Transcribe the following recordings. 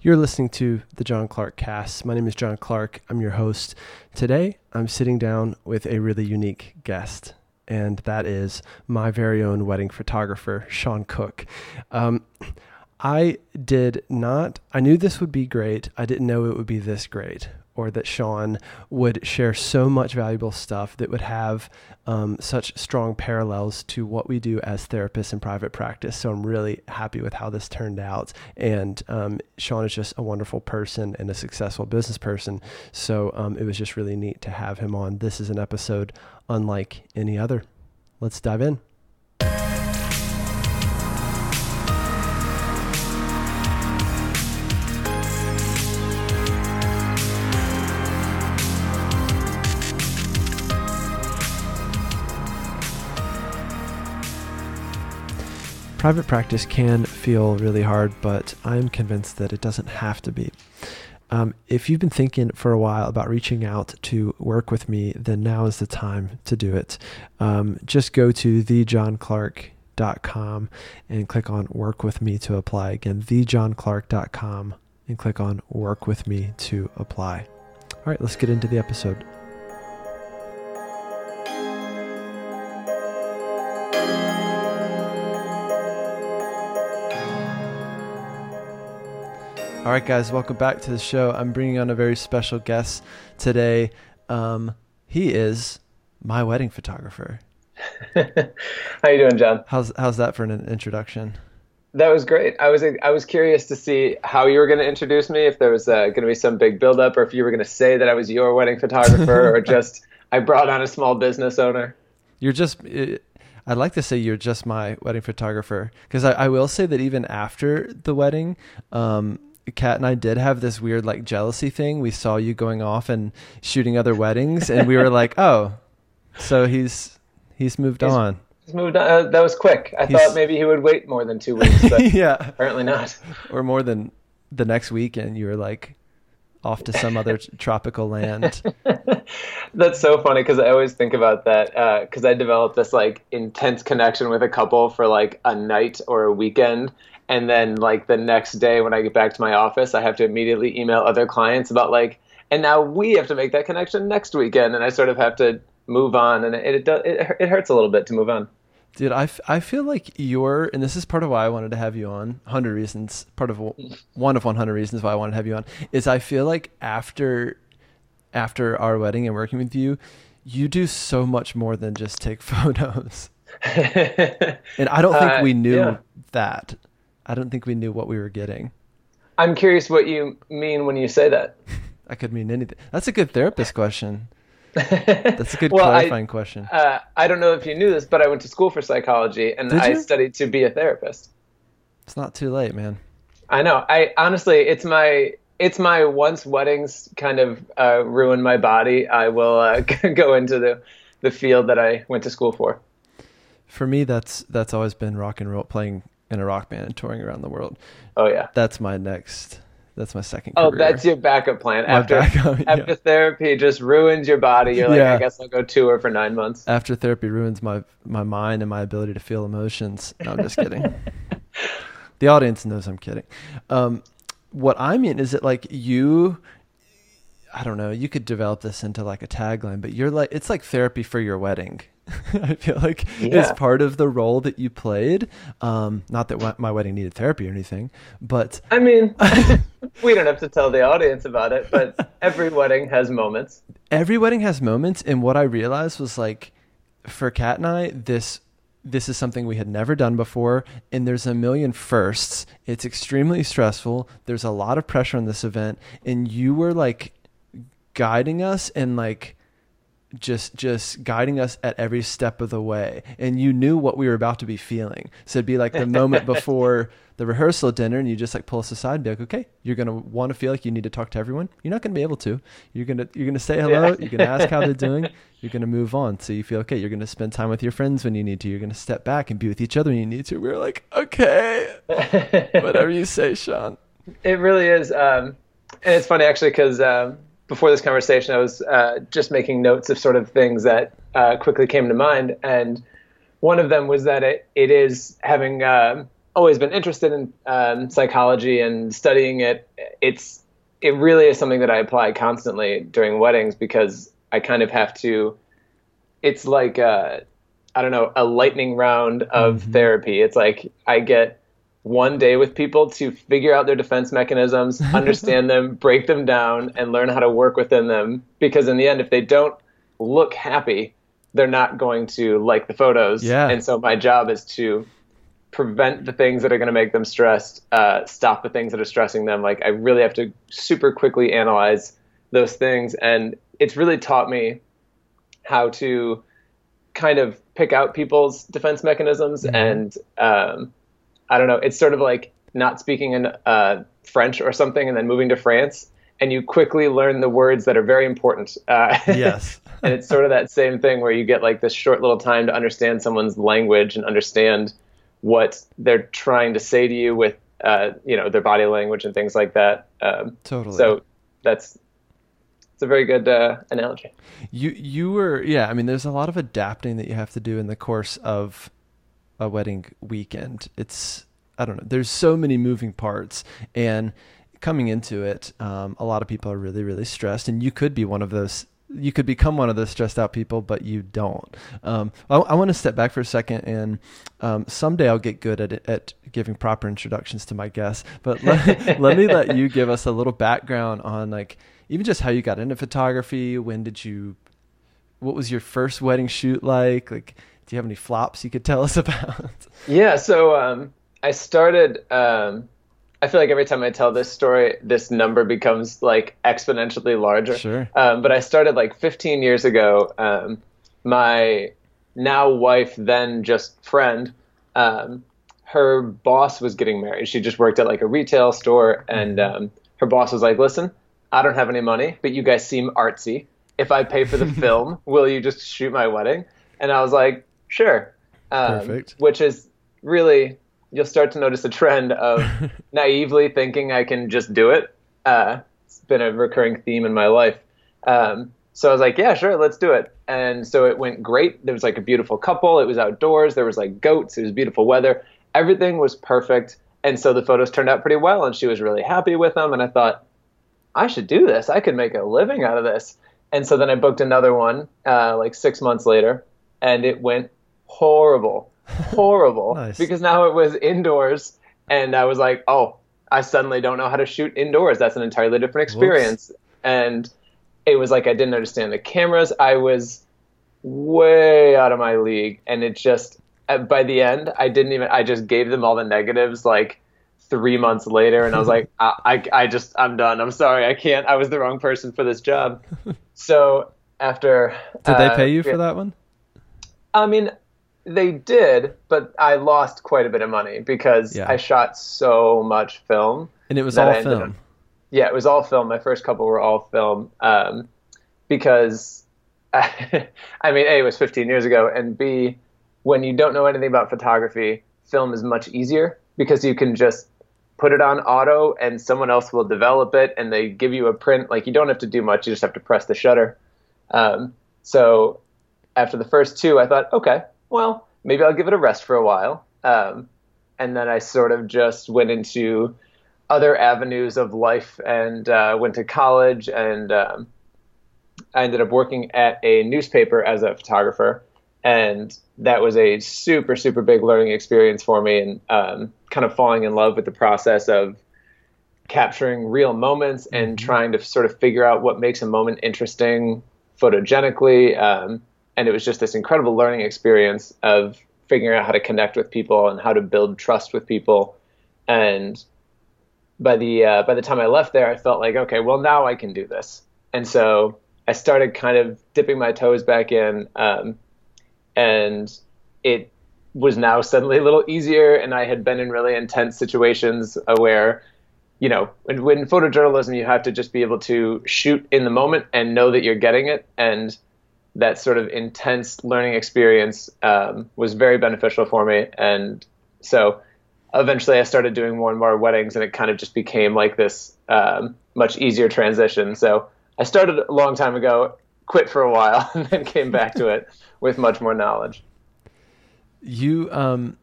You're listening to the John Clark Cast. My name is John Clark. I'm your host. Today, I'm sitting down with a really unique guest, and that is my very own wedding photographer, Sean Cook. Um, I did not, I knew this would be great. I didn't know it would be this great or that Sean would share so much valuable stuff that would have um, such strong parallels to what we do as therapists in private practice. So I'm really happy with how this turned out. And um, Sean is just a wonderful person and a successful business person. So um, it was just really neat to have him on. This is an episode unlike any other. Let's dive in. Private practice can feel really hard, but I'm convinced that it doesn't have to be. Um, if you've been thinking for a while about reaching out to work with me, then now is the time to do it. Um, just go to thejohnclark.com and click on work with me to apply. Again, thejohnclark.com and click on work with me to apply. All right, let's get into the episode. All right, guys, welcome back to the show. I'm bringing on a very special guest today. Um, he is my wedding photographer. How you doing, John? How's how's that for an introduction? That was great. I was I was curious to see how you were going to introduce me. If there was uh, going to be some big buildup, or if you were going to say that I was your wedding photographer, or just I brought on a small business owner. You're just. I'd like to say you're just my wedding photographer because I, I, will say that even after the wedding, um, Kat and I did have this weird like jealousy thing. We saw you going off and shooting other weddings, and we were like, "Oh, so he's he's moved he's, on." He's moved on. Uh, that was quick. I he's, thought maybe he would wait more than two weeks, but yeah, apparently not. Or more than the next week, and You were like off to some other tropical land. That's so funny because I always think about that because uh, I developed this like intense connection with a couple for like a night or a weekend, and then like the next day when I get back to my office, I have to immediately email other clients about like, and now we have to make that connection next weekend, and I sort of have to move on, and it it it, it hurts a little bit to move on. Dude, I, f- I feel like you're, and this is part of why I wanted to have you on. Hundred reasons, part of one of one hundred reasons why I wanted to have you on is I feel like after after our wedding and working with you, you do so much more than just take photos. and I don't think uh, we knew yeah. that. I don't think we knew what we were getting. I'm curious what you mean when you say that. I could mean anything. That's a good therapist question. That's a good well, clarifying I, question. Uh, I don't know if you knew this, but I went to school for psychology and I studied to be a therapist. It's not too late, man. I know. I honestly, it's my it's my once weddings kind of uh, ruin my body. I will uh, go into the the field that I went to school for. For me, that's that's always been rock and roll, playing in a rock band and touring around the world. Oh yeah, that's my next. That's my second. Oh, that's your backup plan. My after backup, yeah. after therapy just ruins your body, you're like, yeah. I guess I'll go tour for nine months. After therapy ruins my my mind and my ability to feel emotions. No, I'm just kidding. the audience knows I'm kidding. Um, what I mean is that like you I don't know, you could develop this into like a tagline, but you're like it's like therapy for your wedding. I feel like yeah. it's part of the role that you played. Um, not that my wedding needed therapy or anything, but I mean, we don't have to tell the audience about it, but every wedding has moments. Every wedding has moments, and what I realized was like, for Kat and I, this this is something we had never done before, and there's a million firsts. It's extremely stressful. There's a lot of pressure on this event, and you were like guiding us and like just just guiding us at every step of the way. And you knew what we were about to be feeling. So it'd be like the moment before the rehearsal dinner and you just like pull us aside and be like okay you're going to want to feel like you need to talk to everyone? You're not going to be able to. You're going to you're going to say hello. Yeah. you're going to ask how they're doing. You're going to move on. So you feel okay you're going to spend time with your friends when you need to. You're going to step back and be with each other when you need to. We are like okay. Whatever you say sean. It really is um, and it's funny actually because um, before this conversation, I was uh, just making notes of sort of things that uh, quickly came to mind, and one of them was that it, it is having uh, always been interested in um, psychology and studying it, it's it really is something that I apply constantly during weddings because I kind of have to. It's like a, I don't know a lightning round of mm-hmm. therapy. It's like I get one day with people to figure out their defense mechanisms, understand them, break them down, and learn how to work within them. Because in the end, if they don't look happy, they're not going to like the photos. Yeah. And so my job is to prevent the things that are going to make them stressed, uh, stop the things that are stressing them. Like I really have to super quickly analyze those things, and it's really taught me how to kind of pick out people's defense mechanisms mm-hmm. and um, I don't know. It's sort of like not speaking in uh, French or something, and then moving to France, and you quickly learn the words that are very important. Uh, yes. and it's sort of that same thing where you get like this short little time to understand someone's language and understand what they're trying to say to you with, uh, you know, their body language and things like that. Um, totally. So that's it's a very good uh, analogy. You you were yeah. I mean, there's a lot of adapting that you have to do in the course of a wedding weekend. It's I don't know. There's so many moving parts, and coming into it, um, a lot of people are really really stressed, and you could be one of those. You could become one of those stressed out people, but you don't. Um, I, I want to step back for a second, and um, someday I'll get good at at giving proper introductions to my guests. But let, let me let you give us a little background on like even just how you got into photography. When did you? What was your first wedding shoot like? Like do you have any flops you could tell us about? yeah, so um, I started. Um, I feel like every time I tell this story, this number becomes like exponentially larger. Sure. Um, but I started like 15 years ago. Um, my now wife, then just friend, um, her boss was getting married. She just worked at like a retail store, and mm-hmm. um, her boss was like, "Listen, I don't have any money, but you guys seem artsy. If I pay for the film, will you just shoot my wedding?" And I was like, Sure. Um, Perfect. Which is really, you'll start to notice a trend of naively thinking I can just do it. Uh, it's been a recurring theme in my life. Um, so I was like, yeah, sure, let's do it. And so it went great. There was like a beautiful couple. It was outdoors. There was like goats. It was beautiful weather. Everything was perfect. And so the photos turned out pretty well. And she was really happy with them. And I thought, I should do this. I could make a living out of this. And so then I booked another one uh, like six months later, and it went horrible, horrible. nice. Because now it was indoors, and I was like, oh, I suddenly don't know how to shoot indoors. That's an entirely different experience. Whoops. And it was like I didn't understand the cameras. I was way out of my league, and it just by the end, I didn't even. I just gave them all the negatives like three months later, and I was like, I, I, I just, I'm done. I'm sorry, I can't. I was the wrong person for this job. so after, did uh, they pay you for that one? I mean, they did, but I lost quite a bit of money because yeah. I shot so much film. And it was all film. Up, yeah, it was all film. My first couple were all film um, because, I, I mean, A, it was 15 years ago, and B, when you don't know anything about photography, film is much easier because you can just put it on auto and someone else will develop it and they give you a print. Like you don't have to do much, you just have to press the shutter. Um, so after the first two, I thought, okay, well, maybe I'll give it a rest for a while. Um, and then I sort of just went into other avenues of life and uh, went to college and um, I ended up working at a newspaper as a photographer. And that was a super, super big learning experience for me and um, kind of falling in love with the process of capturing real moments and mm-hmm. trying to sort of figure out what makes a moment interesting photogenically. Um, and it was just this incredible learning experience of figuring out how to connect with people and how to build trust with people. And by the uh, by the time I left there, I felt like okay, well now I can do this, and so I started kind of dipping my toes back in, um, and it was now suddenly a little easier. And I had been in really intense situations where, you know, when, when photojournalism, you have to just be able to shoot in the moment and know that you're getting it, and that sort of intense learning experience um, was very beneficial for me. And so eventually I started doing more and more weddings, and it kind of just became like this um, much easier transition. So I started a long time ago, quit for a while, and then came back to it with much more knowledge. You, um,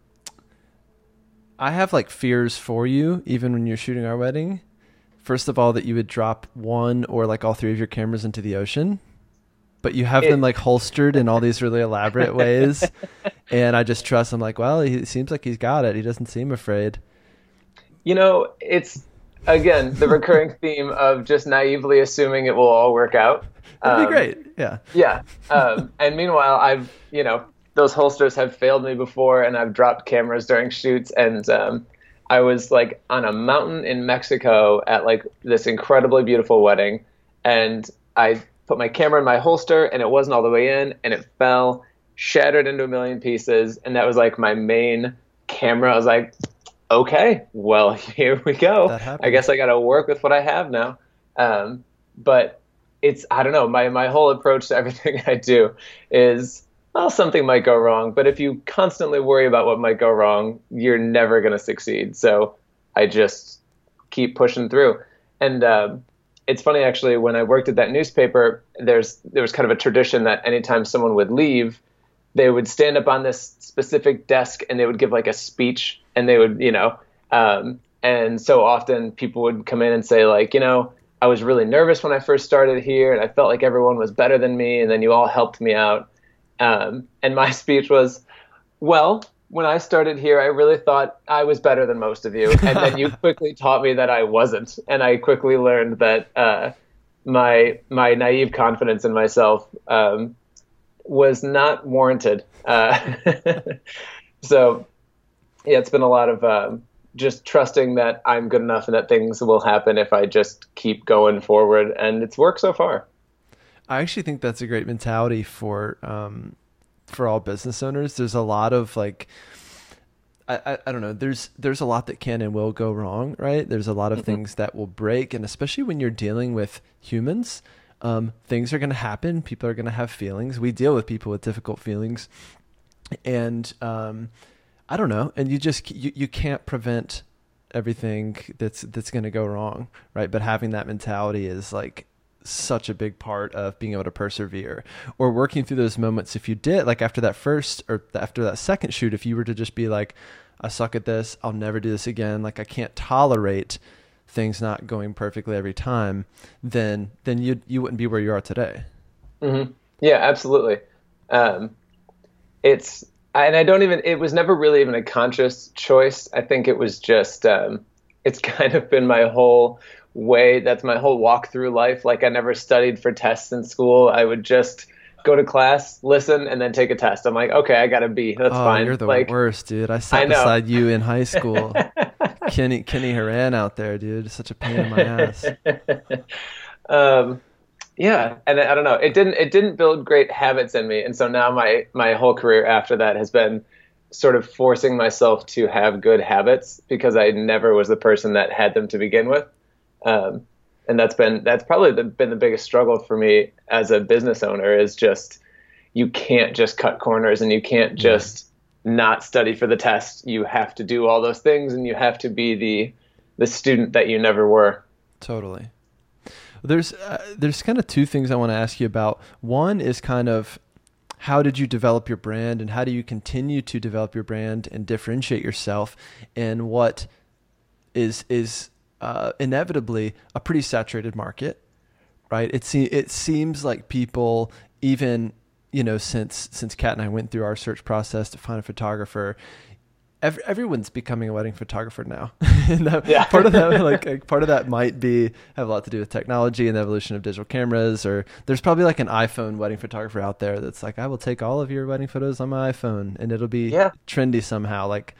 I have like fears for you, even when you're shooting our wedding. First of all, that you would drop one or like all three of your cameras into the ocean, but you have it, them like holstered in all these really elaborate ways. And I just trust. I'm like, well, he seems like he's got it. He doesn't seem afraid. You know, it's again the recurring theme of just naively assuming it will all work out. That'd um, be great. Yeah. Yeah. Um, and meanwhile, I've you know those holsters have failed me before, and I've dropped cameras during shoots, and um, I was like on a mountain in Mexico at like this incredibly beautiful wedding, and I put my camera in my holster, and it wasn't all the way in, and it fell, shattered into a million pieces, and that was like my main camera. I was like, okay, well here we go. I guess I got to work with what I have now. Um, but it's I don't know my my whole approach to everything I do is well, something might go wrong, but if you constantly worry about what might go wrong, you're never going to succeed. So I just keep pushing through. And uh, it's funny actually when I worked at that newspaper, there's there was kind of a tradition that anytime someone would leave, they would stand up on this specific desk and they would give like a speech, and they would you know, um, and so often people would come in and say like you know. I was really nervous when I first started here, and I felt like everyone was better than me, and then you all helped me out um, and my speech was, well, when I started here, I really thought I was better than most of you. And then you quickly taught me that I wasn't. And I quickly learned that uh, my, my naive confidence in myself um, was not warranted. Uh, so, yeah, it's been a lot of um, just trusting that I'm good enough and that things will happen if I just keep going forward. And it's worked so far. I actually think that's a great mentality for um, for all business owners. There's a lot of like. I, I, I, don't know. There's there's a lot that can and will go wrong, right? There's a lot of mm-hmm. things that will break, and especially when you're dealing with humans, um, things are going to happen. People are going to have feelings. We deal with people with difficult feelings, and um, I don't know. And you just you, you can't prevent everything that's that's going to go wrong, right? But having that mentality is like such a big part of being able to persevere or working through those moments if you did like after that first or after that second shoot if you were to just be like i suck at this i'll never do this again like i can't tolerate things not going perfectly every time then then you you wouldn't be where you are today. Mm-hmm. yeah absolutely. Um, it's and i don't even it was never really even a conscious choice. I think it was just um, it's kind of been my whole way. That's my whole walk through life. Like I never studied for tests in school. I would just go to class, listen, and then take a test. I'm like, okay, I got a B. That's oh, fine. You're the like, worst, dude. I sat I beside you in high school. Kenny Kenny Haran out there, dude. Such a pain in my ass. um, yeah, and I don't know. It didn't it didn't build great habits in me, and so now my my whole career after that has been sort of forcing myself to have good habits because I never was the person that had them to begin with. Um, and that's been that's probably the, been the biggest struggle for me as a business owner is just you can't just cut corners and you can't just not study for the test. You have to do all those things and you have to be the the student that you never were. Totally. There's uh, there's kind of two things I want to ask you about. One is kind of how did you develop your brand and how do you continue to develop your brand and differentiate yourself and what is is uh, inevitably a pretty saturated market, right? It se- it seems like people even you know since since Kat and I went through our search process to find a photographer, every, everyone's becoming a wedding photographer now. and that, yeah. part of that, like, part of that might be have a lot to do with technology and the evolution of digital cameras. Or there's probably like an iPhone wedding photographer out there that's like, I will take all of your wedding photos on my iPhone, and it'll be yeah. trendy somehow. Like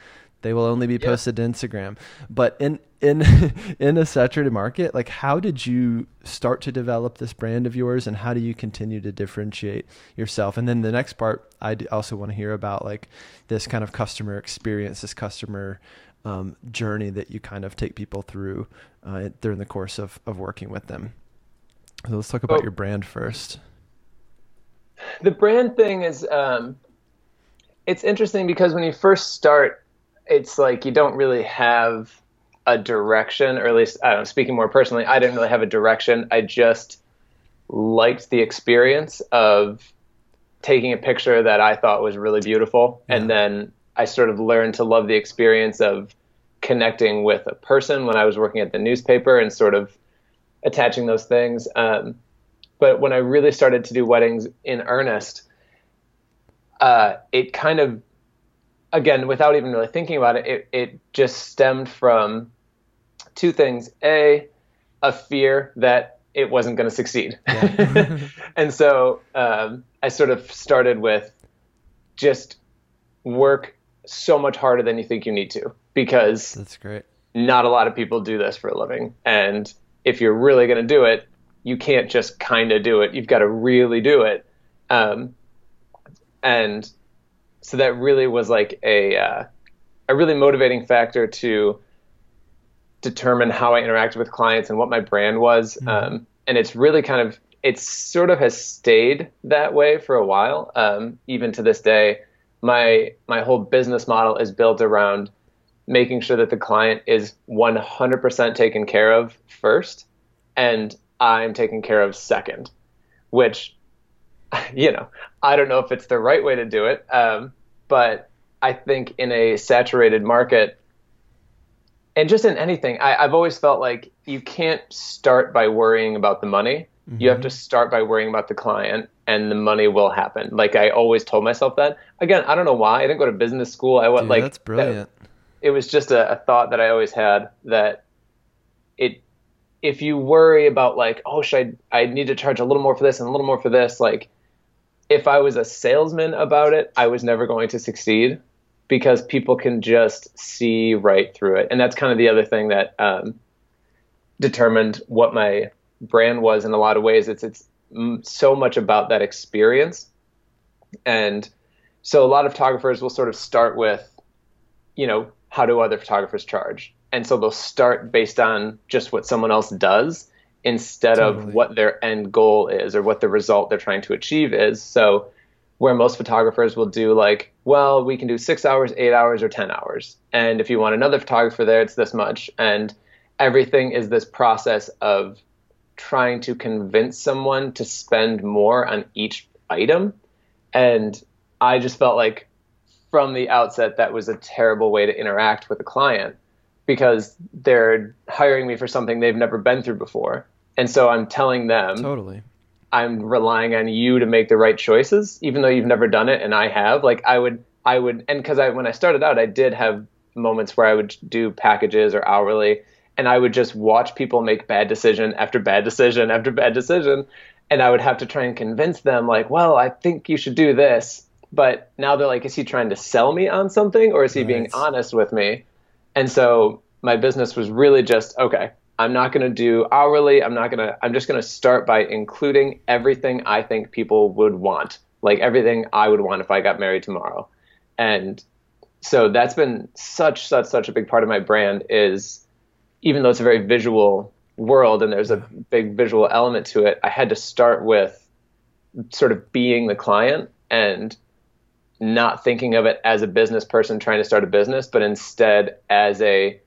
they will only be posted yeah. to Instagram. But in in in a saturated market, like how did you start to develop this brand of yours, and how do you continue to differentiate yourself? And then the next part, I also want to hear about like this kind of customer experience, this customer um, journey that you kind of take people through uh, during the course of of working with them. So let's talk about your brand first. The brand thing is um, it's interesting because when you first start it's like you don't really have a direction, or at least I don't know, speaking more personally, I didn't really have a direction. I just liked the experience of taking a picture that I thought was really beautiful, yeah. and then I sort of learned to love the experience of connecting with a person when I was working at the newspaper and sort of attaching those things. Um, but when I really started to do weddings in earnest, uh, it kind of, again, without even really thinking about it, it, it just stemmed from two things. A, a fear that it wasn't going to succeed. Yeah. and so um, I sort of started with just work so much harder than you think you need to because that's great. Not a lot of people do this for a living. And if you're really going to do it, you can't just kind of do it. You've got to really do it. Um, and so that really was like a uh, a really motivating factor to determine how I interacted with clients and what my brand was. Mm-hmm. Um, and it's really kind of it sort of has stayed that way for a while, um, even to this day. My my whole business model is built around making sure that the client is 100% taken care of first, and I'm taken care of second, which, you know, I don't know if it's the right way to do it, um, but I think in a saturated market, and just in anything, I, have always felt like you can't start by worrying about the money. Mm-hmm. You have to start by worrying about the client, and the money will happen. Like I always told myself that. Again, I don't know why. I didn't go to business school. I went like that's brilliant. That, it was just a, a thought that I always had that it if you worry about like oh should I I need to charge a little more for this and a little more for this like if I was a salesman about it I was never going to succeed because people can just see right through it. And that's kind of the other thing that um, determined what my brand was in a lot of ways. It's it's so much about that experience. And so a lot of photographers will sort of start with you know how do other photographers charge? And so they'll start based on just what someone else does instead totally. of what their end goal is or what the result they're trying to achieve is. So where most photographers will do like, well, we can do six hours, eight hours, or 10 hours. And if you want another photographer there, it's this much. And everything is this process of trying to convince someone to spend more on each item. And I just felt like from the outset that was a terrible way to interact with a client because they're hiring me for something they've never been through before. And so I'm telling them Totally. I'm relying on you to make the right choices even though you've never done it and I have. Like I would I would and cuz I when I started out I did have moments where I would do packages or hourly and I would just watch people make bad decision after bad decision after bad decision and I would have to try and convince them like, "Well, I think you should do this." But now they're like, is he trying to sell me on something or is he right. being honest with me? And so my business was really just okay. I'm not going to do hourly. I'm not going to. I'm just going to start by including everything I think people would want, like everything I would want if I got married tomorrow. And so that's been such such such a big part of my brand is even though it's a very visual world and there's a big visual element to it, I had to start with sort of being the client and not thinking of it as a business person trying to start a business, but instead as a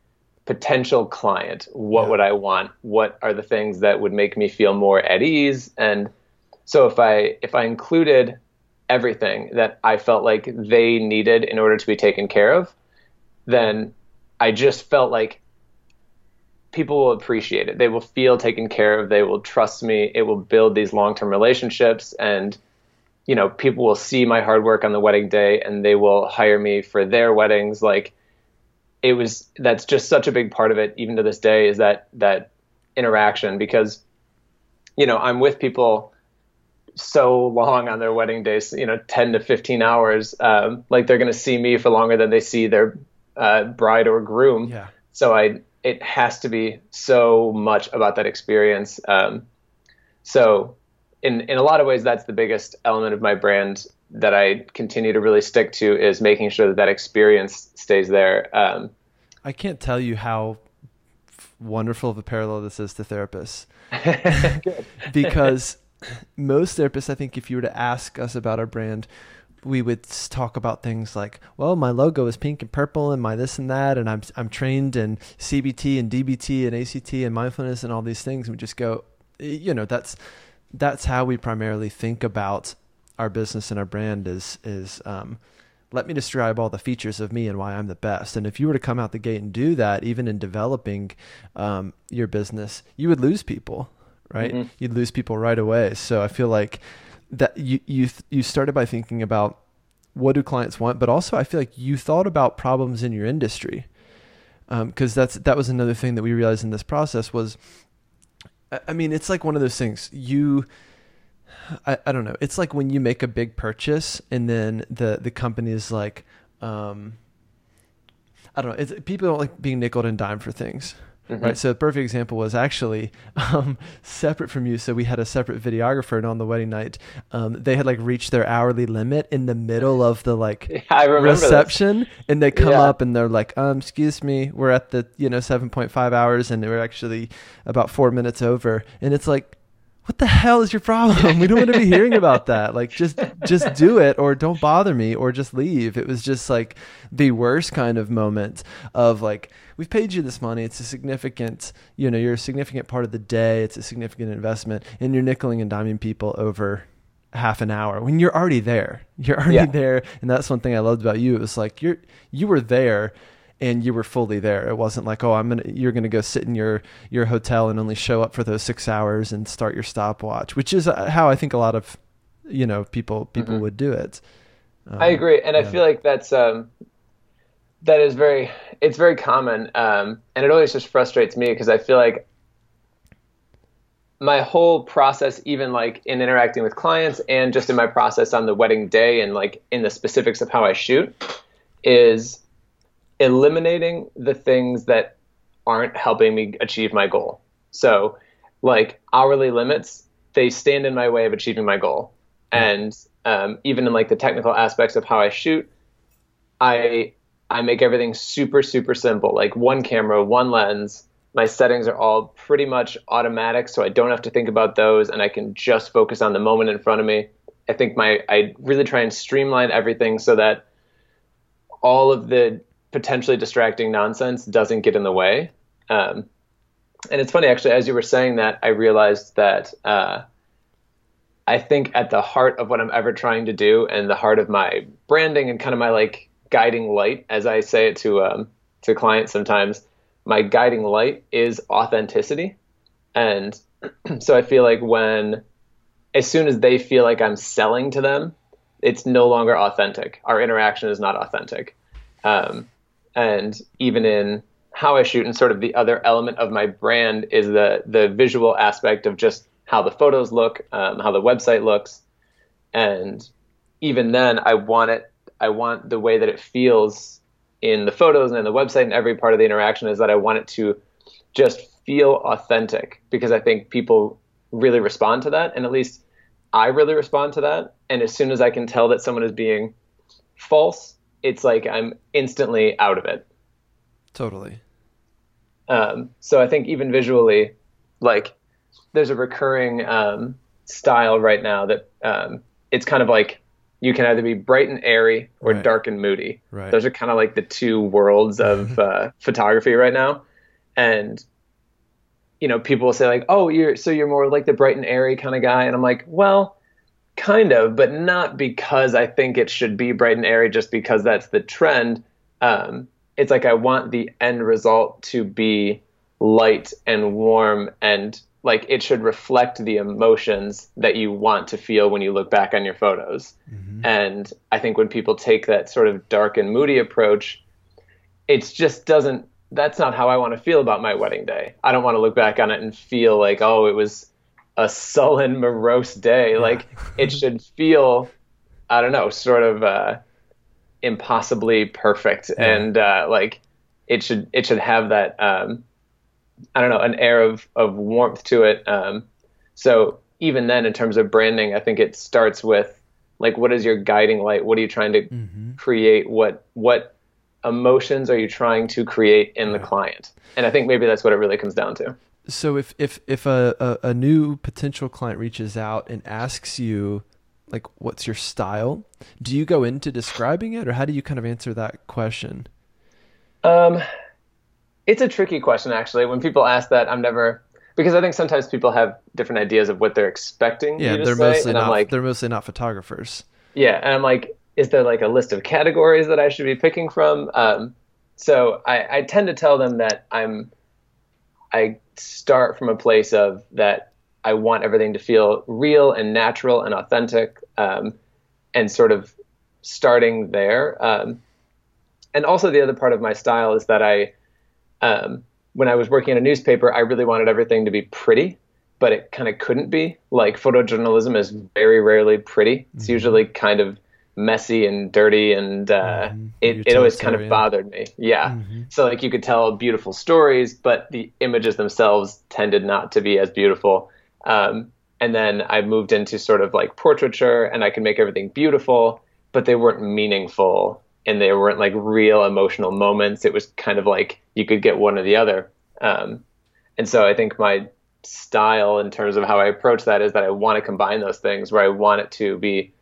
potential client. What yeah. would I want? What are the things that would make me feel more at ease? And so if I if I included everything that I felt like they needed in order to be taken care of, then I just felt like people will appreciate it. They will feel taken care of. They will trust me. It will build these long term relationships and you know, people will see my hard work on the wedding day and they will hire me for their weddings. Like it was, that's just such a big part of it, even to this day, is that, that interaction because, you know, I'm with people so long on their wedding days, you know, 10 to 15 hours. Um, like they're going to see me for longer than they see their uh, bride or groom. Yeah. So I, it has to be so much about that experience. Um, so in in a lot of ways, that's the biggest element of my brand that I continue to really stick to is making sure that that experience stays there. Um, I can't tell you how wonderful of a parallel this is to therapists, because most therapists, I think, if you were to ask us about our brand, we would talk about things like, well, my logo is pink and purple, and my this and that, and I'm I'm trained in CBT and DBT and ACT and mindfulness and all these things, and we just go, you know, that's that's how we primarily think about our business and our brand is is um, let me describe all the features of me and why I'm the best. And if you were to come out the gate and do that, even in developing um, your business, you would lose people, right? Mm-hmm. You'd lose people right away. So I feel like that you you you started by thinking about what do clients want, but also I feel like you thought about problems in your industry because um, that's that was another thing that we realized in this process was I mean it's like one of those things you I, I don't know it's like when you make a big purchase and then the the company is like um, I don't know it's, people don't like being nickel and dime for things Mm-hmm. Right. So the perfect example was actually um, separate from you. So we had a separate videographer, and on the wedding night, um, they had like reached their hourly limit in the middle of the like yeah, reception, this. and they come yeah. up and they're like, "Um, excuse me, we're at the you know seven point five hours, and we're actually about four minutes over," and it's like what the hell is your problem? We don't want to be hearing about that. Like just just do it or don't bother me or just leave. It was just like the worst kind of moment of like we've paid you this money. It's a significant, you know, you're a significant part of the day. It's a significant investment and you're nickeling and diming people over half an hour when you're already there. You're already yeah. there and that's one thing I loved about you. It was like you're you were there and you were fully there. It wasn't like, oh, I'm gonna you're gonna go sit in your your hotel and only show up for those six hours and start your stopwatch, which is uh, how I think a lot of you know people people mm-hmm. would do it. Um, I agree, and yeah. I feel like that's um, that is very it's very common, um, and it always just frustrates me because I feel like my whole process, even like in interacting with clients and just in my process on the wedding day and like in the specifics of how I shoot, is eliminating the things that aren't helping me achieve my goal. So, like hourly limits, they stand in my way of achieving my goal. And um, even in like the technical aspects of how I shoot, I I make everything super super simple. Like one camera, one lens. My settings are all pretty much automatic, so I don't have to think about those, and I can just focus on the moment in front of me. I think my I really try and streamline everything so that all of the potentially distracting nonsense doesn't get in the way. Um, and it's funny, actually, as you were saying that, I realized that uh, I think at the heart of what I'm ever trying to do and the heart of my branding and kind of my like guiding light, as I say it to um, to clients sometimes, my guiding light is authenticity. And so I feel like when, as soon as they feel like I'm selling to them, it's no longer authentic. Our interaction is not authentic. Um, and even in how I shoot and sort of the other element of my brand is the the visual aspect of just how the photos look, um, how the website looks, and even then I want it. I want the way that it feels in the photos and in the website and every part of the interaction is that I want it to just feel authentic because I think people really respond to that, and at least I really respond to that. And as soon as I can tell that someone is being false it's like I'm instantly out of it. Totally. Um, so I think even visually, like there's a recurring um, style right now that um, it's kind of like you can either be bright and airy or right. dark and moody. Right. Those are kind of like the two worlds of uh, photography right now. And you know, people will say like, "Oh, you're so you're more like the bright and airy kind of guy," and I'm like, "Well, kind of, but not because I think it should be bright and airy just because that's the trend. Um, it's like I want the end result to be light and warm and like it should reflect the emotions that you want to feel when you look back on your photos. Mm-hmm. And I think when people take that sort of dark and moody approach, it just doesn't that's not how I want to feel about my wedding day. I don't want to look back on it and feel like, oh, it was a sullen, morose day. Yeah. Like it should feel, I don't know, sort of uh, impossibly perfect, yeah. and uh, like it should it should have that um, I don't know an air of of warmth to it. Um, so even then, in terms of branding, I think it starts with like what is your guiding light? What are you trying to mm-hmm. create? What what emotions are you trying to create in the client? And I think maybe that's what it really comes down to so if if if a, a, a new potential client reaches out and asks you like what's your style do you go into describing it or how do you kind of answer that question? Um it's a tricky question actually. When people ask that i'm never because i think sometimes people have different ideas of what they're expecting yeah they're say, mostly not like they're mostly not photographers. Yeah and i'm like is there like a list of categories that I should be picking from? Um, so I, I tend to tell them that I'm I start from a place of that I want everything to feel real and natural and authentic, um, and sort of starting there. Um, and also the other part of my style is that I, um, when I was working in a newspaper, I really wanted everything to be pretty, but it kind of couldn't be. Like photojournalism is very rarely pretty. It's mm-hmm. usually kind of messy and dirty and uh, mm-hmm. it, it always kind of bothered me. Yeah. Mm-hmm. so like you could tell beautiful stories but the images themselves tended not to be as beautiful. Um, and then i moved into sort of like portraiture and i could make everything beautiful but they weren't meaningful and they weren't like real emotional moments. It was kind of like you could get one or the other. Um, and so i think my style in terms of how i approach that is that i want to combine those things where i want it to be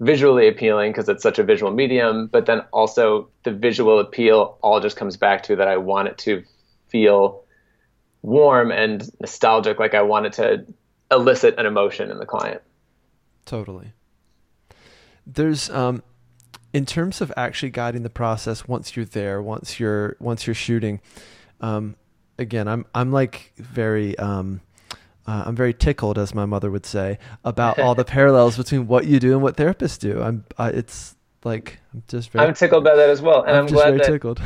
visually appealing because it's such a visual medium, but then also the visual appeal all just comes back to that I want it to feel warm and nostalgic, like I want it to elicit an emotion in the client. Totally. There's um in terms of actually guiding the process once you're there, once you're once you're shooting, um again, I'm I'm like very um uh, I'm very tickled, as my mother would say, about all the parallels between what you do and what therapists do. I'm, uh, it's like I'm just very. I'm tickled by that as well, and I'm, I'm glad that, tickled.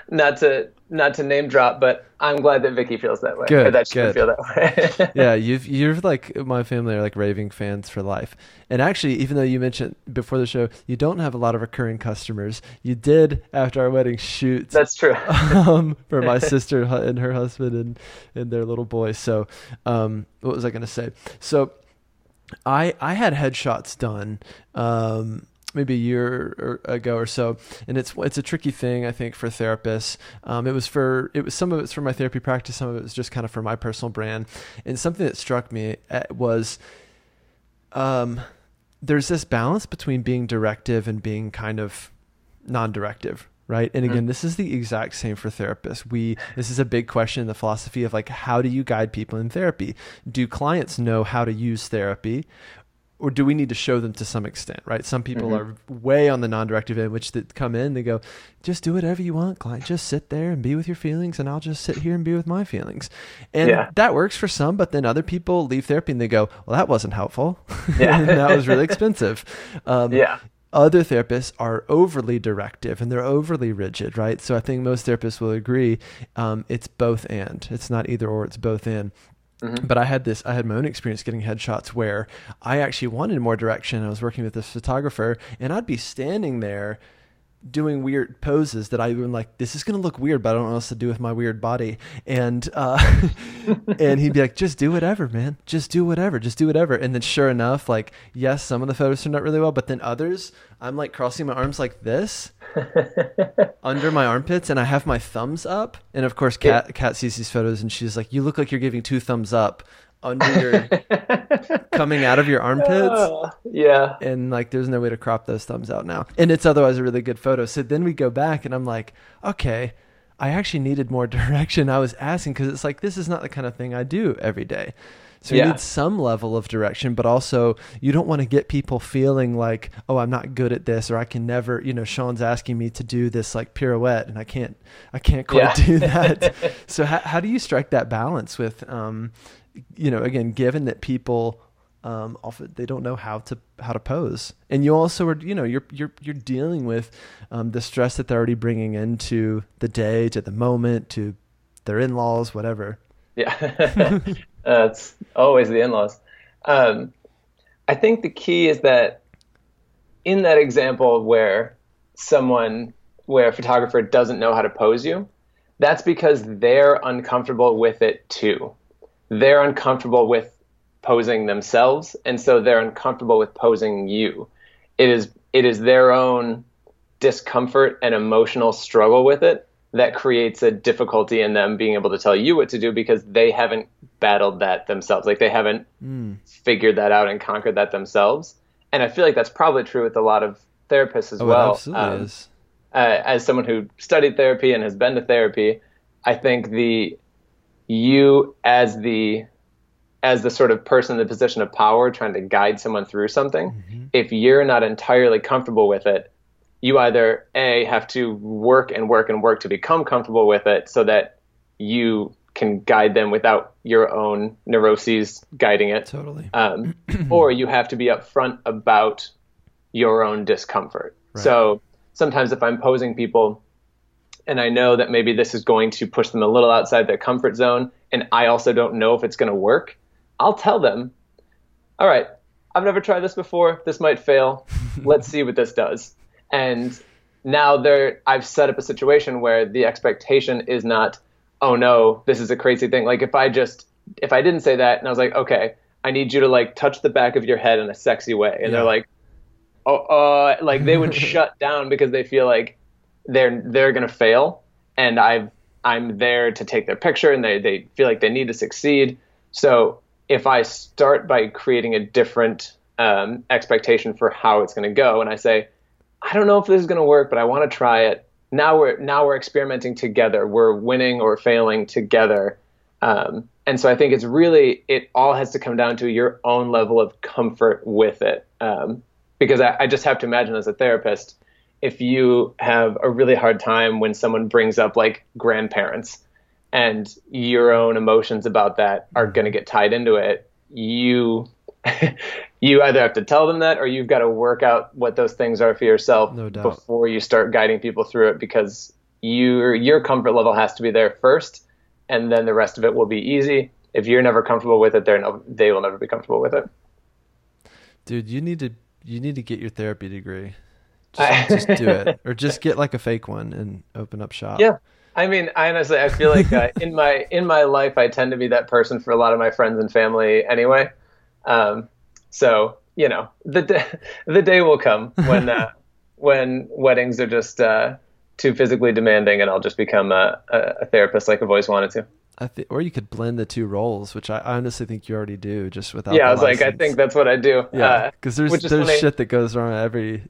not to not to name drop, but I'm glad that Vicky feels that way. Good, that she good. feel that way. yeah, you've you're like my family are like raving fans for life. And actually, even though you mentioned before the show, you don't have a lot of recurring customers. You did after our wedding shoot. That's true. um, for my sister and her husband and and their little boy. So, um, what was I going to say? So. I I had headshots done um, maybe a year ago or so, and it's it's a tricky thing I think for therapists. Um, it was for it was some of it's for my therapy practice, some of it was just kind of for my personal brand, and something that struck me uh, was, um, there's this balance between being directive and being kind of non-directive right? And again mm-hmm. this is the exact same for therapists. We this is a big question in the philosophy of like how do you guide people in therapy? Do clients know how to use therapy or do we need to show them to some extent, right? Some people mm-hmm. are way on the non-directive end, which that come in, they go, just do whatever you want, client. Just sit there and be with your feelings, and I'll just sit here and be with my feelings. And yeah. that works for some, but then other people leave therapy and they go, well, that wasn't helpful. Yeah. that was really expensive. Um, yeah. Other therapists are overly directive and they're overly rigid, right? So I think most therapists will agree um, it's both and. It's not either or, it's both and. Mm-hmm. But I had this, I had my own experience getting headshots where I actually wanted more direction. I was working with this photographer and I'd be standing there doing weird poses that I even like, this is going to look weird, but I don't know what else to do with my weird body. And, uh, and he'd be like, just do whatever, man. Just do whatever. Just do whatever. And then sure enough, like, yes, some of the photos turned out really well, but then others, I'm like crossing my arms like this under my armpits and I have my thumbs up. And of course, Kat, Kat sees these photos and she's like, you look like you're giving two thumbs up under your coming out of your armpits. Uh, yeah. And like there's no way to crop those thumbs out now. And it's otherwise a really good photo. So then we go back and I'm like, okay, I actually needed more direction. I was asking because it's like this is not the kind of thing I do every day. So you yeah. need some level of direction, but also you don't want to get people feeling like, oh, I'm not good at this, or I can never, you know, Sean's asking me to do this like pirouette, and I can't, I can't quite yeah. do that. so how, how do you strike that balance with, um, you know, again, given that people um, often they don't know how to how to pose, and you also are, you know, you're you're you're dealing with um, the stress that they're already bringing into the day, to the moment, to their in-laws, whatever. Yeah, uh, it's always the in-laws. Um, I think the key is that in that example where someone, where a photographer doesn't know how to pose you, that's because they're uncomfortable with it too they're uncomfortable with posing themselves and so they're uncomfortable with posing you it is it is their own discomfort and emotional struggle with it that creates a difficulty in them being able to tell you what to do because they haven't battled that themselves like they haven't mm. figured that out and conquered that themselves and i feel like that's probably true with a lot of therapists as oh, well absolutely um, is. Uh, as someone who studied therapy and has been to therapy i think the you as the as the sort of person in the position of power trying to guide someone through something, mm-hmm. if you're not entirely comfortable with it, you either a have to work and work and work to become comfortable with it so that you can guide them without your own neuroses guiding it. Totally. Um, or you have to be upfront about your own discomfort. Right. So sometimes if I'm posing people and I know that maybe this is going to push them a little outside their comfort zone, and I also don't know if it's going to work, I'll tell them, all right, I've never tried this before. This might fail. Let's see what this does. And now there, I've set up a situation where the expectation is not, oh no, this is a crazy thing. Like if I just, if I didn't say that and I was like, okay, I need you to like touch the back of your head in a sexy way. And yeah. they're like, oh, uh, like they would shut down because they feel like they're they're gonna fail, and I've I'm there to take their picture, and they they feel like they need to succeed. So if I start by creating a different um, expectation for how it's going to go, and I say, I don't know if this is going to work, but I want to try it. Now we're now we're experimenting together. We're winning or failing together. Um, and so I think it's really it all has to come down to your own level of comfort with it. Um, because I, I just have to imagine as a therapist, if you have a really hard time when someone brings up like grandparents and your own emotions about that are going to get tied into it, you you either have to tell them that or you've got to work out what those things are for yourself no before you start guiding people through it because your your comfort level has to be there first and then the rest of it will be easy. If you're never comfortable with it, they're no, they will never be comfortable with it. Dude, you need to you need to get your therapy degree. Just, just do it, or just get like a fake one and open up shop. Yeah, I mean, I honestly, I feel like uh, in my in my life, I tend to be that person for a lot of my friends and family anyway. Um, so you know, the day, the day will come when uh, when weddings are just uh, too physically demanding, and I'll just become a, a therapist like I've always wanted to. I think, or you could blend the two roles, which I honestly think you already do, just without. Yeah, I was license. like, I think that's what I do. Yeah, because uh, there's there's shit that goes wrong every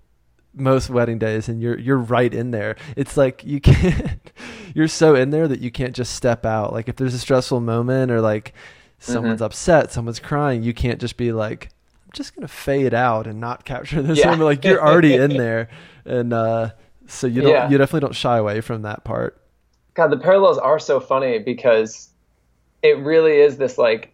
most wedding days, and you're you're right in there. It's like you can't, you're so in there that you can't just step out. Like if there's a stressful moment or like someone's mm-hmm. upset, someone's crying, you can't just be like, I'm just gonna fade out and not capture this yeah. moment. Like you're already in there, and uh, so you don't yeah. you definitely don't shy away from that part. God, the parallels are so funny because it really is this like,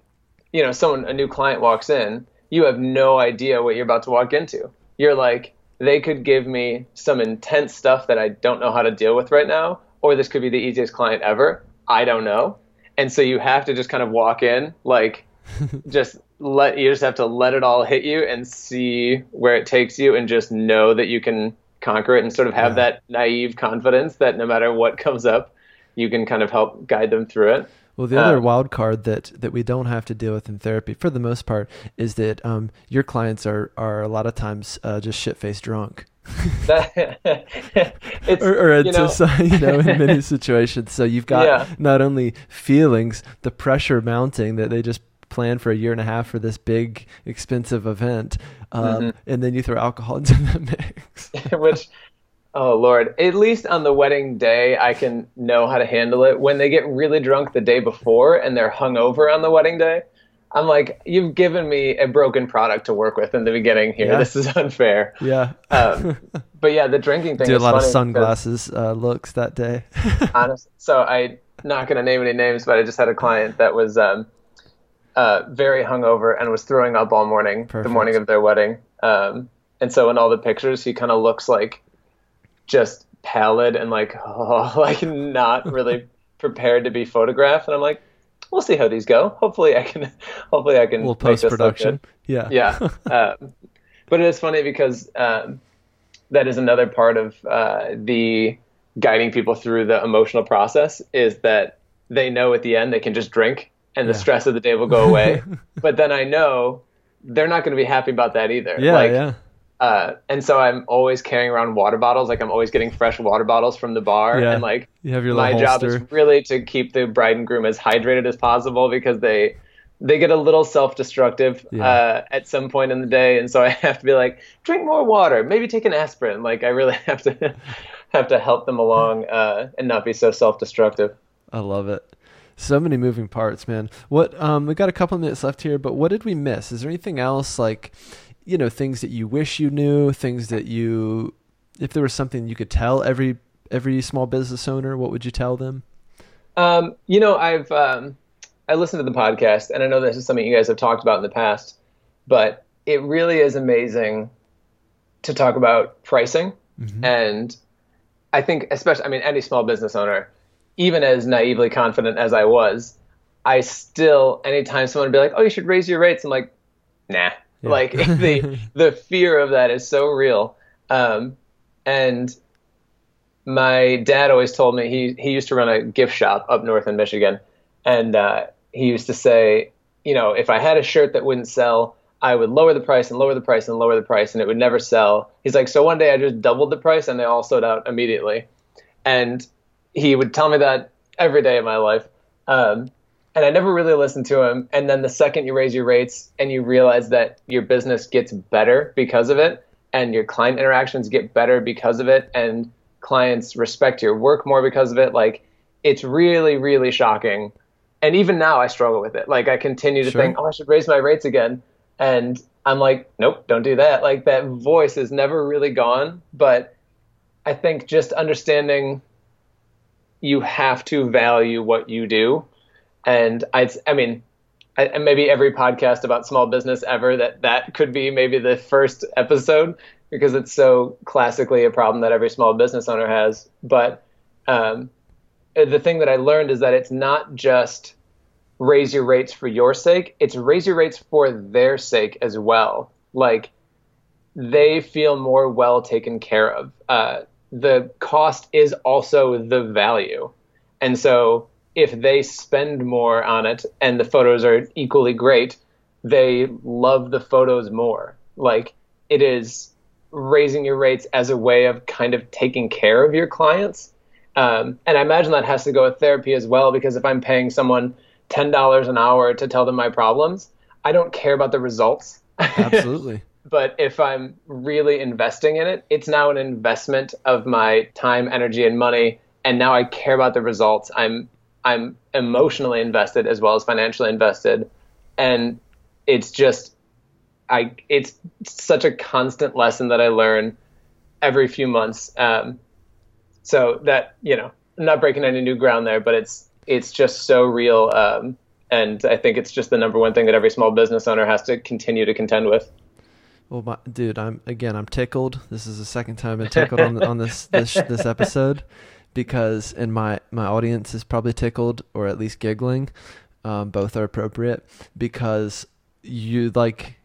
you know, someone a new client walks in, you have no idea what you're about to walk into. You're like, they could give me some intense stuff that I don't know how to deal with right now, or this could be the easiest client ever. I don't know. And so you have to just kind of walk in, like, just let you just have to let it all hit you and see where it takes you and just know that you can conquer it and sort of have yeah. that naive confidence that no matter what comes up, you can kind of help guide them through it. Well, the other um, wild card that, that we don't have to deal with in therapy, for the most part, is that um, your clients are are a lot of times uh, just shit faced drunk. or, or you know, just, you know, in many situations. So you've got yeah. not only feelings, the pressure mounting that they just planned for a year and a half for this big, expensive event, um, mm-hmm. and then you throw alcohol into the mix. Which Oh Lord! At least on the wedding day, I can know how to handle it. When they get really drunk the day before and they're hungover on the wedding day, I'm like, you've given me a broken product to work with in the beginning here. Yeah. This is unfair. Yeah. um, but yeah, the drinking thing. Do a lot of sunglasses uh, looks that day. honest. So I not going to name any names, but I just had a client that was um, uh, very hungover and was throwing up all morning, Perfect. the morning of their wedding. Um, and so in all the pictures, he kind of looks like just pallid and like oh, like not really prepared to be photographed. And i'm like we'll see how these go. Hopefully i can hopefully i can we'll post production yeah. Yeah. Um, but it is funny because um, that is another part of uh, the guiding people through the emotional process is that they know at the end they can just drink and the yeah. stress of the day will go away. But then i know they're not going to be happy about that either. Yeah like, yeah uh, and so I'm always carrying around water bottles. Like I'm always getting fresh water bottles from the bar. Yeah. And like you have your my job is really to keep the bride and groom as hydrated as possible because they they get a little self-destructive yeah. uh, at some point in the day, and so I have to be like, drink more water, maybe take an aspirin. Like I really have to have to help them along uh, and not be so self-destructive. I love it. so many moving parts, man. What um we got a couple minutes left here, but what did we miss? Is there anything else like you know, things that you wish you knew, things that you if there was something you could tell every every small business owner, what would you tell them? Um, you know, I've um I listened to the podcast and I know this is something you guys have talked about in the past, but it really is amazing to talk about pricing mm-hmm. and I think especially I mean any small business owner even as naively confident as I was, I still, anytime someone would be like, "Oh, you should raise your rates," I'm like, "Nah." Yeah. Like the the fear of that is so real. Um, and my dad always told me he he used to run a gift shop up north in Michigan, and uh, he used to say, you know, if I had a shirt that wouldn't sell, I would lower the price and lower the price and lower the price, and it would never sell. He's like, so one day I just doubled the price, and they all sold out immediately. And he would tell me that every day of my life. Um, and I never really listened to him. And then the second you raise your rates and you realize that your business gets better because of it, and your client interactions get better because of it, and clients respect your work more because of it, like it's really, really shocking. And even now, I struggle with it. Like I continue to sure. think, oh, I should raise my rates again, and I'm like, nope, don't do that. Like that voice is never really gone. But I think just understanding you have to value what you do. And I, I mean, I, maybe every podcast about small business ever that that could be maybe the first episode because it's so classically a problem that every small business owner has. But um, the thing that I learned is that it's not just raise your rates for your sake; it's raise your rates for their sake as well. Like they feel more well taken care of. Uh, the cost is also the value. And so if they spend more on it and the photos are equally great, they love the photos more. Like it is raising your rates as a way of kind of taking care of your clients. Um, and I imagine that has to go with therapy as well, because if I'm paying someone $10 an hour to tell them my problems, I don't care about the results. Absolutely but if I'm really investing in it, it's now an investment of my time, energy, and money. And now I care about the results. I'm I'm emotionally invested as well as financially invested, and it's just I it's such a constant lesson that I learn every few months. Um, so that you know, I'm not breaking any new ground there, but it's it's just so real. Um, and I think it's just the number one thing that every small business owner has to continue to contend with. Well, my, dude, I'm again. I'm tickled. This is the second time I've been tickled on on this this this episode because, and my my audience is probably tickled or at least giggling. Um, both are appropriate because you like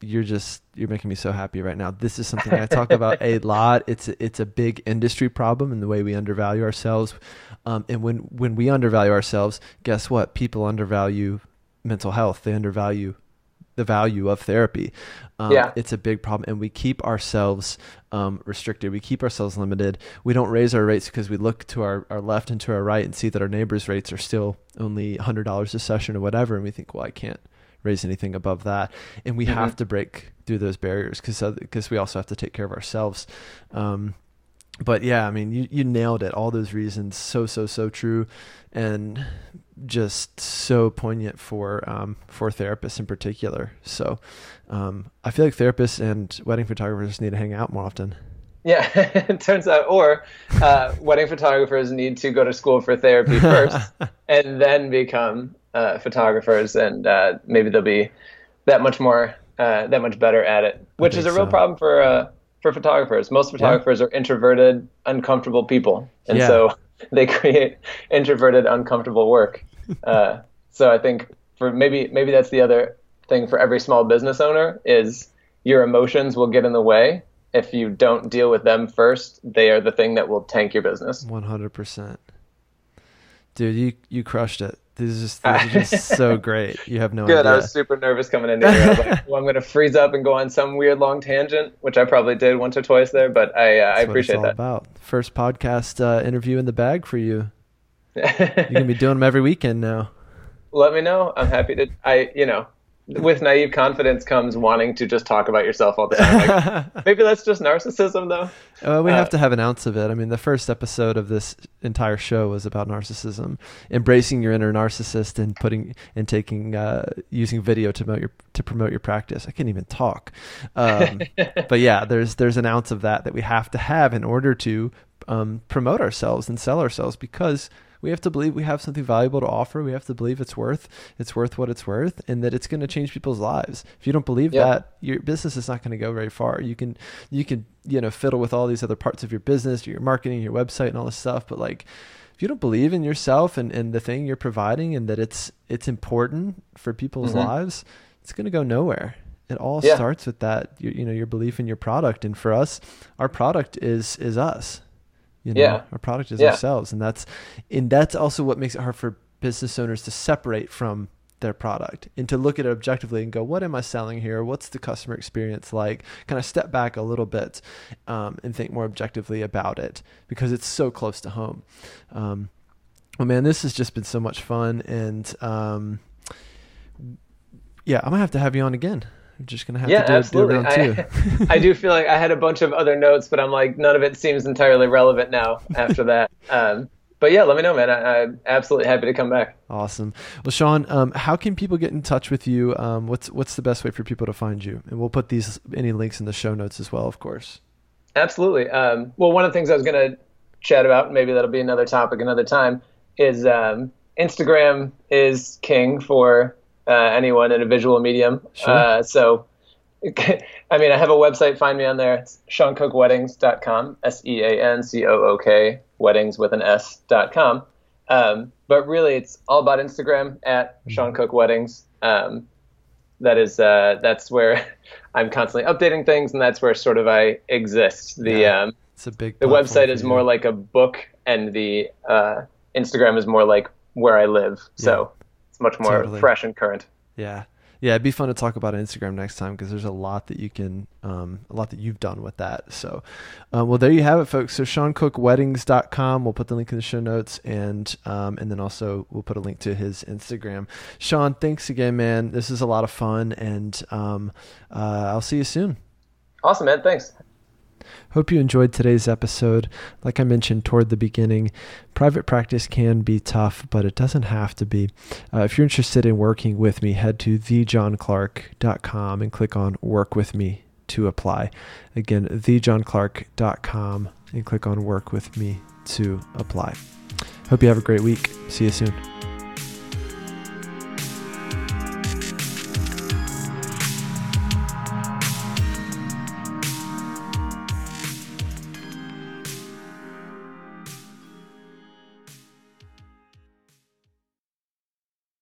you're just you're making me so happy right now. This is something I talk about a lot. It's a, it's a big industry problem in the way we undervalue ourselves. Um, and when when we undervalue ourselves, guess what? People undervalue mental health. They undervalue the value of therapy. Um, yeah. It's a big problem. And we keep ourselves um, restricted. We keep ourselves limited. We don't raise our rates because we look to our, our left and to our right and see that our neighbors' rates are still only $100 a session or whatever. And we think, well, I can't raise anything above that. And we mm-hmm. have to break through those barriers because because we also have to take care of ourselves. Um, but yeah, I mean, you, you nailed it. All those reasons, so so so true, and just so poignant for um, for therapists in particular. So um, I feel like therapists and wedding photographers need to hang out more often. Yeah, it turns out, or uh, wedding photographers need to go to school for therapy first, and then become uh, photographers, and uh, maybe they'll be that much more, uh, that much better at it. Which is a real so. problem for uh, for photographers. Most photographers yeah. are introverted, uncomfortable people, and yeah. so they create introverted, uncomfortable work. Uh, so I think for maybe maybe that's the other thing for every small business owner is your emotions will get in the way if you don't deal with them first. They are the thing that will tank your business. One hundred percent, dude. You you crushed it. This is just, this is just so great. You have no Good. idea. I was super nervous coming in here. I was like, well, I'm going to freeze up and go on some weird long tangent, which I probably did once or twice there, but I, uh, I appreciate that. About first podcast uh, interview in the bag for you. You're gonna be doing them every weekend now. Let me know. I'm happy to. I, you know, with naive confidence comes wanting to just talk about yourself all the time. Like, maybe that's just narcissism, though. Uh, we uh, have to have an ounce of it. I mean, the first episode of this entire show was about narcissism, embracing your inner narcissist and putting and taking uh, using video to promote your to promote your practice. I can't even talk, um, but yeah, there's there's an ounce of that that we have to have in order to um, promote ourselves and sell ourselves because we have to believe we have something valuable to offer. We have to believe it's worth it's worth what it's worth, and that it's going to change people's lives. If you don't believe that, your business is not going to go very far. You can you can you know fiddle with all these other parts of your business, your marketing, your website, and all this stuff, but like if you don't believe in yourself and, and the thing you're providing and that it's it's important for people's mm-hmm. lives, it's going to go nowhere. It all yeah. starts with that you, you know your belief in your product, and for us, our product is is us. You know, yeah. our product is yeah. ourselves, and that's and that's also what makes it hard for business owners to separate from their product and to look at it objectively and go, what am I selling here? What's the customer experience like? Kind of step back a little bit um, and think more objectively about it because it's so close to home. Um, well, man, this has just been so much fun, and um, yeah, I'm gonna have to have you on again. I'm just gonna have yeah, to do, absolutely. do round two. I, I do feel like I had a bunch of other notes, but I'm like none of it seems entirely relevant now after that. Um, but yeah, let me know, man. I, am absolutely happy to come back. Awesome. Well, Sean, um, how can people get in touch with you? Um, what's what's the best way for people to find you? And we'll put these any links in the show notes as well, of course. Absolutely. Um, well, one of the things I was going to chat about, maybe that'll be another topic another time, is um, Instagram is king for uh, anyone in a visual medium. Sure. Uh, so, I mean, I have a website. Find me on there. It's seancookweddings.com. S E A N C O O K weddings with an S dot com. Um, but really, it's all about Instagram at mm-hmm. Sean Cook Weddings. Um, that is uh, that's where I'm constantly updating things, and that's where sort of I exist. The yeah, um, it's a big. The website is more like a book, and the uh, Instagram is more like where I live. So it's much more totally. fresh and current. Yeah. Yeah, it'd be fun to talk about Instagram next time because there's a lot that you can, um, a lot that you've done with that. So, um, well, there you have it, folks. So, SeanCookWeddings.com. We'll put the link in the show notes, and um, and then also we'll put a link to his Instagram. Sean, thanks again, man. This is a lot of fun, and um, uh, I'll see you soon. Awesome, man. Thanks. Hope you enjoyed today's episode. Like I mentioned toward the beginning, private practice can be tough, but it doesn't have to be. Uh, if you're interested in working with me, head to thejohnclark.com and click on Work with Me to apply. Again, thejohnclark.com and click on Work with Me to apply. Hope you have a great week. See you soon.